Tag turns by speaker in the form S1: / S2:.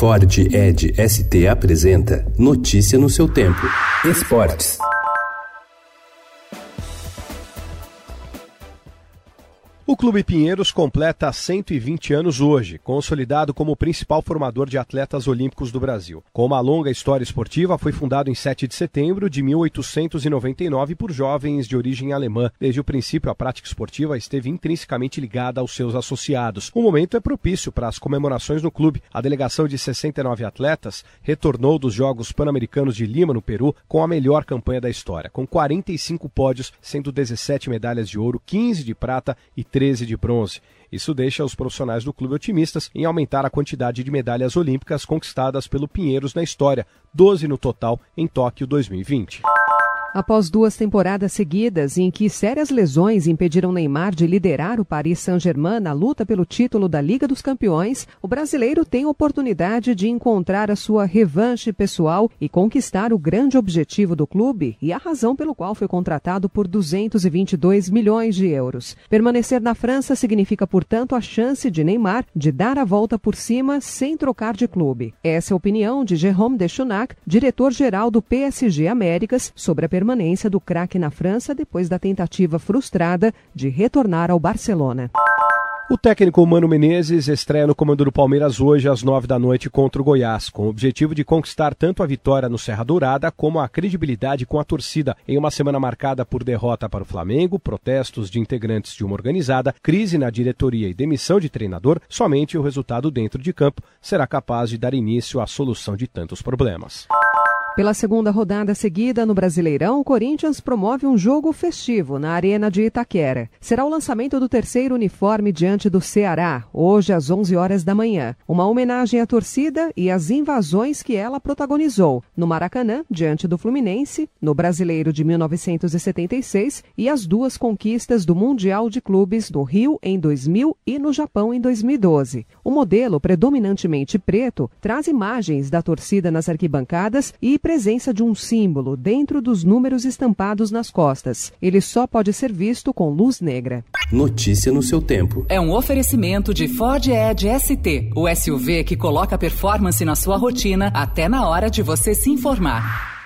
S1: Ford Ed ST apresenta Notícia no seu tempo. Esportes.
S2: O Clube Pinheiros completa 120 anos hoje, consolidado como o principal formador de atletas olímpicos do Brasil. Com uma longa história esportiva, foi fundado em 7 de setembro de 1899 por jovens de origem alemã. Desde o princípio, a prática esportiva esteve intrinsecamente ligada aos seus associados. O momento é propício para as comemorações no clube. A delegação de 69 atletas retornou dos Jogos Pan-Americanos de Lima, no Peru, com a melhor campanha da história, com 45 pódios, sendo 17 medalhas de ouro, 15 de prata e 13 de bronze. Isso deixa os profissionais do clube otimistas em aumentar a quantidade de medalhas olímpicas conquistadas pelo Pinheiros na história, 12 no total em Tóquio 2020.
S3: Após duas temporadas seguidas em que sérias lesões impediram Neymar de liderar o Paris Saint-Germain na luta pelo título da Liga dos Campeões, o brasileiro tem oportunidade de encontrar a sua revanche pessoal e conquistar o grande objetivo do clube e a razão pelo qual foi contratado por 222 milhões de euros. Permanecer na França significa, portanto, a chance de Neymar de dar a volta por cima sem trocar de clube. Essa é a opinião de Jérôme Deschonach, diretor-geral do PSG Américas, sobre a permanência do craque na França depois da tentativa frustrada de retornar ao Barcelona.
S2: O técnico Mano Menezes estreia no comando do Palmeiras hoje às nove da noite contra o Goiás, com o objetivo de conquistar tanto a vitória no Serra Dourada como a credibilidade com a torcida, em uma semana marcada por derrota para o Flamengo, protestos de integrantes de uma organizada, crise na diretoria e demissão de treinador. Somente o resultado dentro de campo será capaz de dar início à solução de tantos problemas.
S3: Pela segunda rodada seguida no Brasileirão, o Corinthians promove um jogo festivo na Arena de Itaquera. Será o lançamento do terceiro uniforme diante do Ceará, hoje às 11 horas da manhã. Uma homenagem à torcida e às invasões que ela protagonizou no Maracanã, diante do Fluminense, no Brasileiro de 1976 e as duas conquistas do Mundial de Clubes do Rio em 2000 e no Japão em 2012. O modelo, predominantemente preto, traz imagens da torcida nas arquibancadas e presença de um símbolo dentro dos números estampados nas costas. Ele só pode ser visto com luz negra.
S1: Notícia no seu tempo.
S4: É um oferecimento de Ford Edge ST, o SUV que coloca performance na sua rotina até na hora de você se informar.